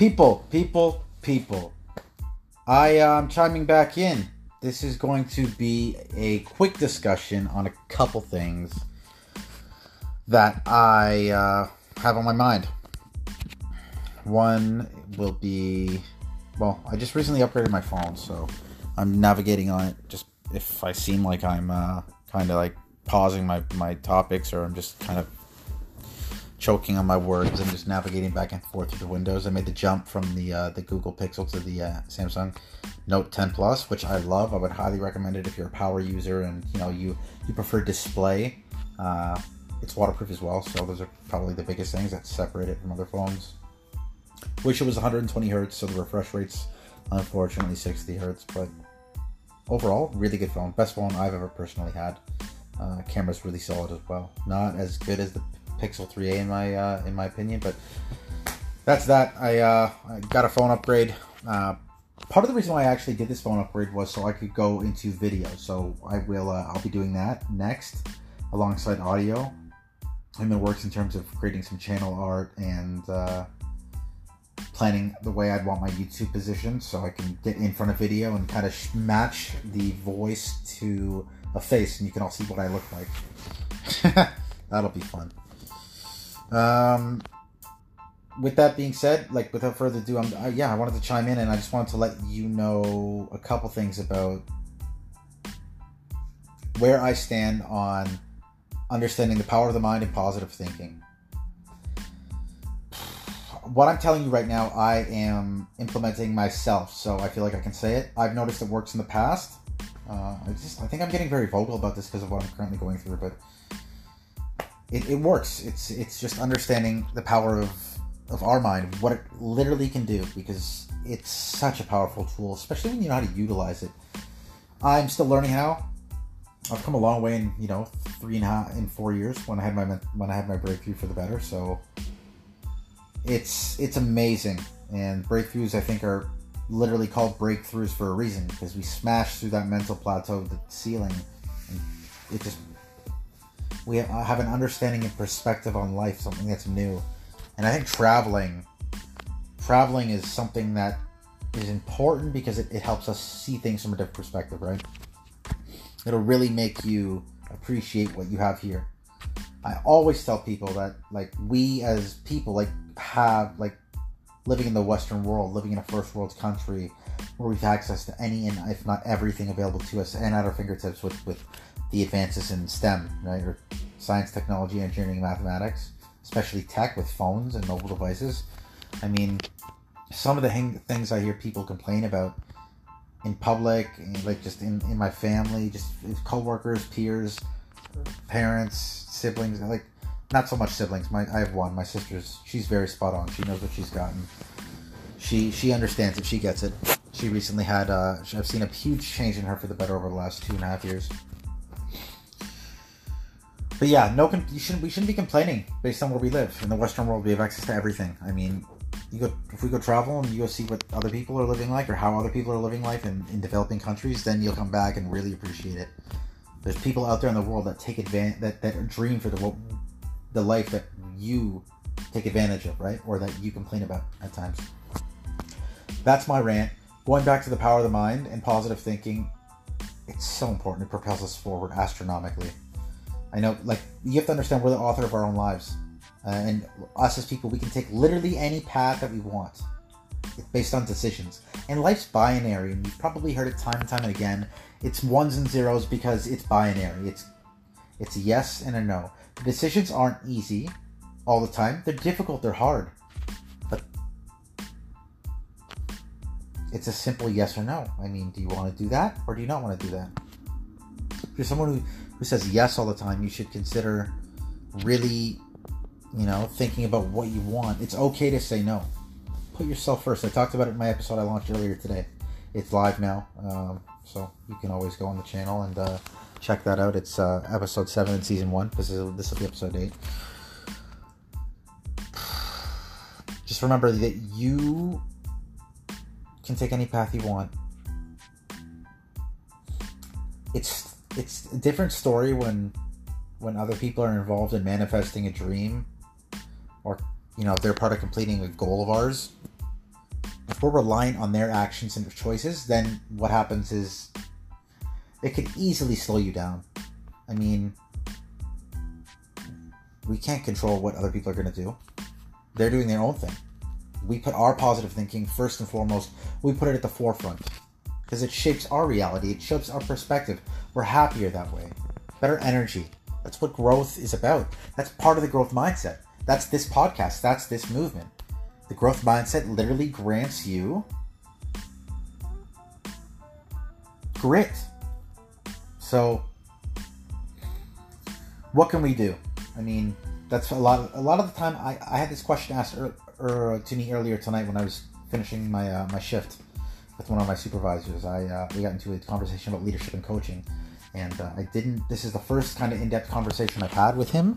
People, people, people. I am chiming back in. This is going to be a quick discussion on a couple things that I uh, have on my mind. One will be, well, I just recently upgraded my phone, so I'm navigating on it. Just if I seem like I'm uh, kind of like pausing my, my topics or I'm just kind of choking on my words and just navigating back and forth through the windows. I made the jump from the uh, the Google Pixel to the uh, Samsung Note 10 Plus, which I love. I would highly recommend it if you're a power user and you know you you prefer display. Uh, it's waterproof as well, so those are probably the biggest things that separate it from other phones. Wish it was 120 hertz, so the refresh rate's unfortunately 60 hertz, but overall, really good phone. Best phone I've ever personally had. Uh, camera's really solid as well. Not as good as the Pixel 3a in my uh, in my opinion. But that's that. I, uh, I got a phone upgrade. Uh, part of the reason why I actually did this phone upgrade was so I could go into video. So I will uh, I'll be doing that next alongside audio. I'm in works in terms of creating some channel art and uh, planning the way I'd want my YouTube position so I can get in front of video and kind of match the voice to a face and you can all see what I look like. That'll be fun. Um, with that being said, like without further ado, I'm uh, yeah, I wanted to chime in and I just wanted to let you know a couple things about where I stand on understanding the power of the mind and positive thinking. What I'm telling you right now, I am implementing myself, so I feel like I can say it. I've noticed it works in the past. Uh, I just I think I'm getting very vocal about this because of what I'm currently going through, but it, it works. It's it's just understanding the power of of our mind, what it literally can do, because it's such a powerful tool, especially when you know how to utilize it. I'm still learning how. I've come a long way in you know three and a half in four years when I had my when I had my breakthrough for the better. So it's it's amazing, and breakthroughs I think are literally called breakthroughs for a reason because we smash through that mental plateau, the ceiling, and it just we have an understanding and perspective on life, something that's new. And I think traveling, traveling is something that is important because it, it helps us see things from a different perspective, right? It'll really make you appreciate what you have here. I always tell people that like we as people like have like living in the Western world, living in a first world country where we've access to any and if not everything available to us and at our fingertips with with the advances in STEM, right, or science, technology, engineering, mathematics, especially tech with phones and mobile devices. I mean, some of the things I hear people complain about in public, like just in, in my family, just coworkers, peers, parents, siblings, like not so much siblings. My I have one. My sister's she's very spot on. She knows what she's gotten. She she understands it. She gets it. She recently had. Uh, I've seen a huge change in her for the better over the last two and a half years. But yeah, no, you shouldn't. We shouldn't be complaining based on where we live in the Western world. We have access to everything. I mean, you go if we go travel and you go see what other people are living like or how other people are living life in, in developing countries, then you'll come back and really appreciate it. There's people out there in the world that take advantage that that dream for the the life that you take advantage of, right? Or that you complain about at times. That's my rant. Going back to the power of the mind and positive thinking, it's so important. It propels us forward astronomically. I know, like, you have to understand we're the author of our own lives. Uh, and us as people, we can take literally any path that we want. Based on decisions. And life's binary, and you've probably heard it time and time and again. It's ones and zeros because it's binary. It's it's a yes and a no. The decisions aren't easy all the time. They're difficult, they're hard. But it's a simple yes or no. I mean, do you want to do that or do you not want to do that? If you're someone who who says yes all the time, you should consider really, you know, thinking about what you want. It's okay to say no. Put yourself first. I talked about it in my episode I launched earlier today. It's live now, um, so you can always go on the channel and uh, check that out. It's uh, episode seven in season one. This is this will be episode eight. Just remember that you can take any path you want. It's it's a different story when when other people are involved in manifesting a dream or you know if they're part of completing a goal of ours if we're reliant on their actions and their choices, then what happens is it could easily slow you down. I mean, we can't control what other people are going to do. They're doing their own thing. We put our positive thinking first and foremost, we put it at the forefront because it shapes our reality, it shapes our perspective. We're happier that way. Better energy. That's what growth is about. That's part of the growth mindset. That's this podcast. That's this movement. The growth mindset literally grants you grit. So, what can we do? I mean, that's a lot. Of, a lot of the time, I, I had this question asked er, er, to me earlier tonight when I was finishing my uh, my shift with one of my supervisors. I uh, we got into a conversation about leadership and coaching, and uh, I didn't. This is the first kind of in depth conversation I've had with him,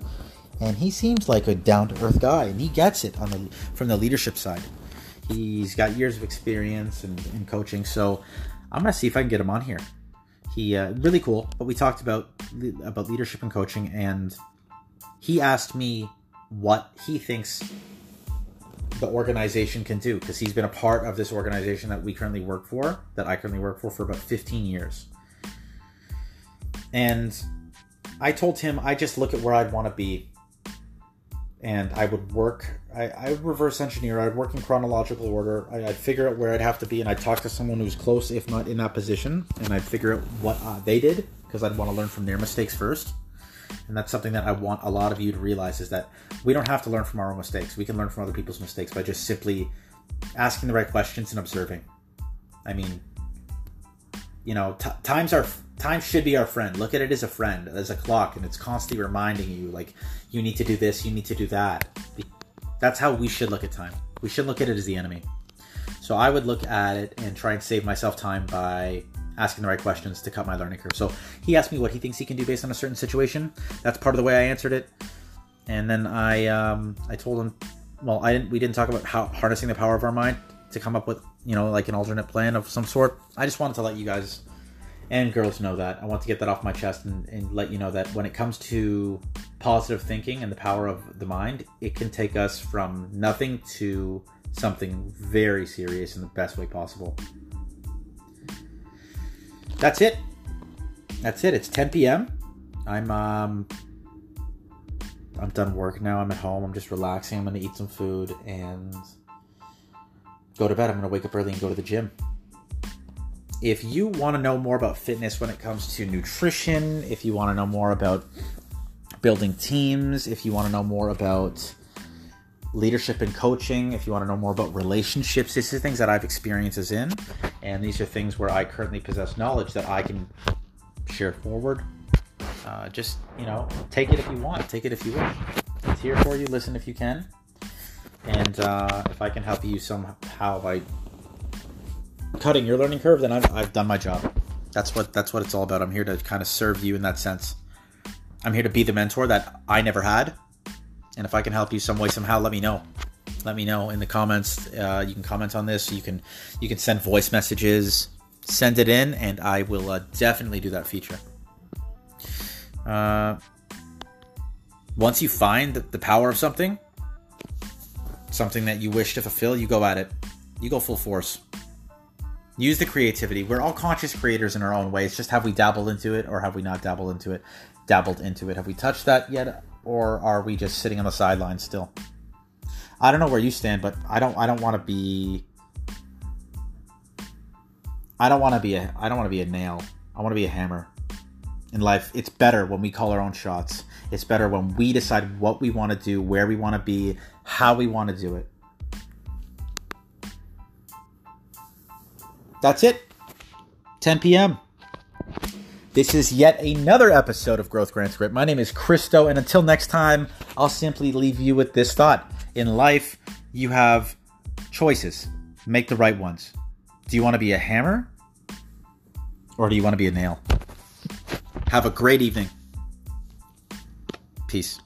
and he seems like a down to earth guy, and he gets it on the from the leadership side. He's got years of experience in, in coaching, so I'm gonna see if I can get him on here. He uh, really cool, but we talked about about leadership and coaching, and he asked me what he thinks the organization can do because he's been a part of this organization that we currently work for, that I currently work for, for about 15 years. And I told him I just look at where I'd want to be and I would work. I, would reverse engineer. I'd work in chronological order. I, would figure out where I'd have to be, and I'd talk to someone who's close, if not in that position, and I'd figure out what uh, they did because I'd want to learn from their mistakes first. And that's something that I want a lot of you to realize is that we don't have to learn from our own mistakes. We can learn from other people's mistakes by just simply asking the right questions and observing. I mean, you know, t- times are time should be our friend. Look at it as a friend, as a clock, and it's constantly reminding you, like, you need to do this, you need to do that. That's how we should look at time. We should look at it as the enemy. So I would look at it and try and save myself time by asking the right questions to cut my learning curve. So he asked me what he thinks he can do based on a certain situation. That's part of the way I answered it. And then I um, I told him, well, I didn't. We didn't talk about how harnessing the power of our mind to come up with you know like an alternate plan of some sort. I just wanted to let you guys and girls know that. I want to get that off my chest and, and, let you know that when it comes to positive thinking and the power of the mind, it can take us from nothing to something very serious in the best way possible. That's it. That's it. It's 10 p.m. I'm um I'm done work now. I'm at home. I'm just relaxing. I'm gonna eat some food and go to bed. I'm gonna wake up early and go to the gym if you want to know more about fitness when it comes to nutrition, if you want to know more about building teams, if you want to know more about leadership and coaching, if you want to know more about relationships, these are things that I've experiences in, and these are things where I currently possess knowledge that I can share forward. Uh, just you know, take it if you want, take it if you wish. It's here for you. Listen if you can, and uh, if I can help you somehow by cutting your learning curve, then I've, I've done my job. That's what that's what it's all about. I'm here to kind of serve you in that sense. I'm here to be the mentor that I never had, and if I can help you some way somehow, let me know. Let me know in the comments. Uh, you can comment on this. You can you can send voice messages. Send it in, and I will uh, definitely do that feature. Uh, once you find the, the power of something, something that you wish to fulfill, you go at it. You go full force. Use the creativity. We're all conscious creators in our own ways. Just have we dabbled into it or have we not dabbled into it? Dabbled into it. Have we touched that yet or are we just sitting on the sidelines still? I don't know where you stand, but I don't I don't want to be I don't want to be a I don't want to be a nail. I want to be a hammer. In life, it's better when we call our own shots. It's better when we decide what we want to do, where we want to be, how we want to do it. That's it. 10 p.m. This is yet another episode of Growth Grants Grit. My name is Christo, and until next time, I'll simply leave you with this thought. In life, you have choices. Make the right ones. Do you want to be a hammer? Or do you want to be a nail? Have a great evening. Peace.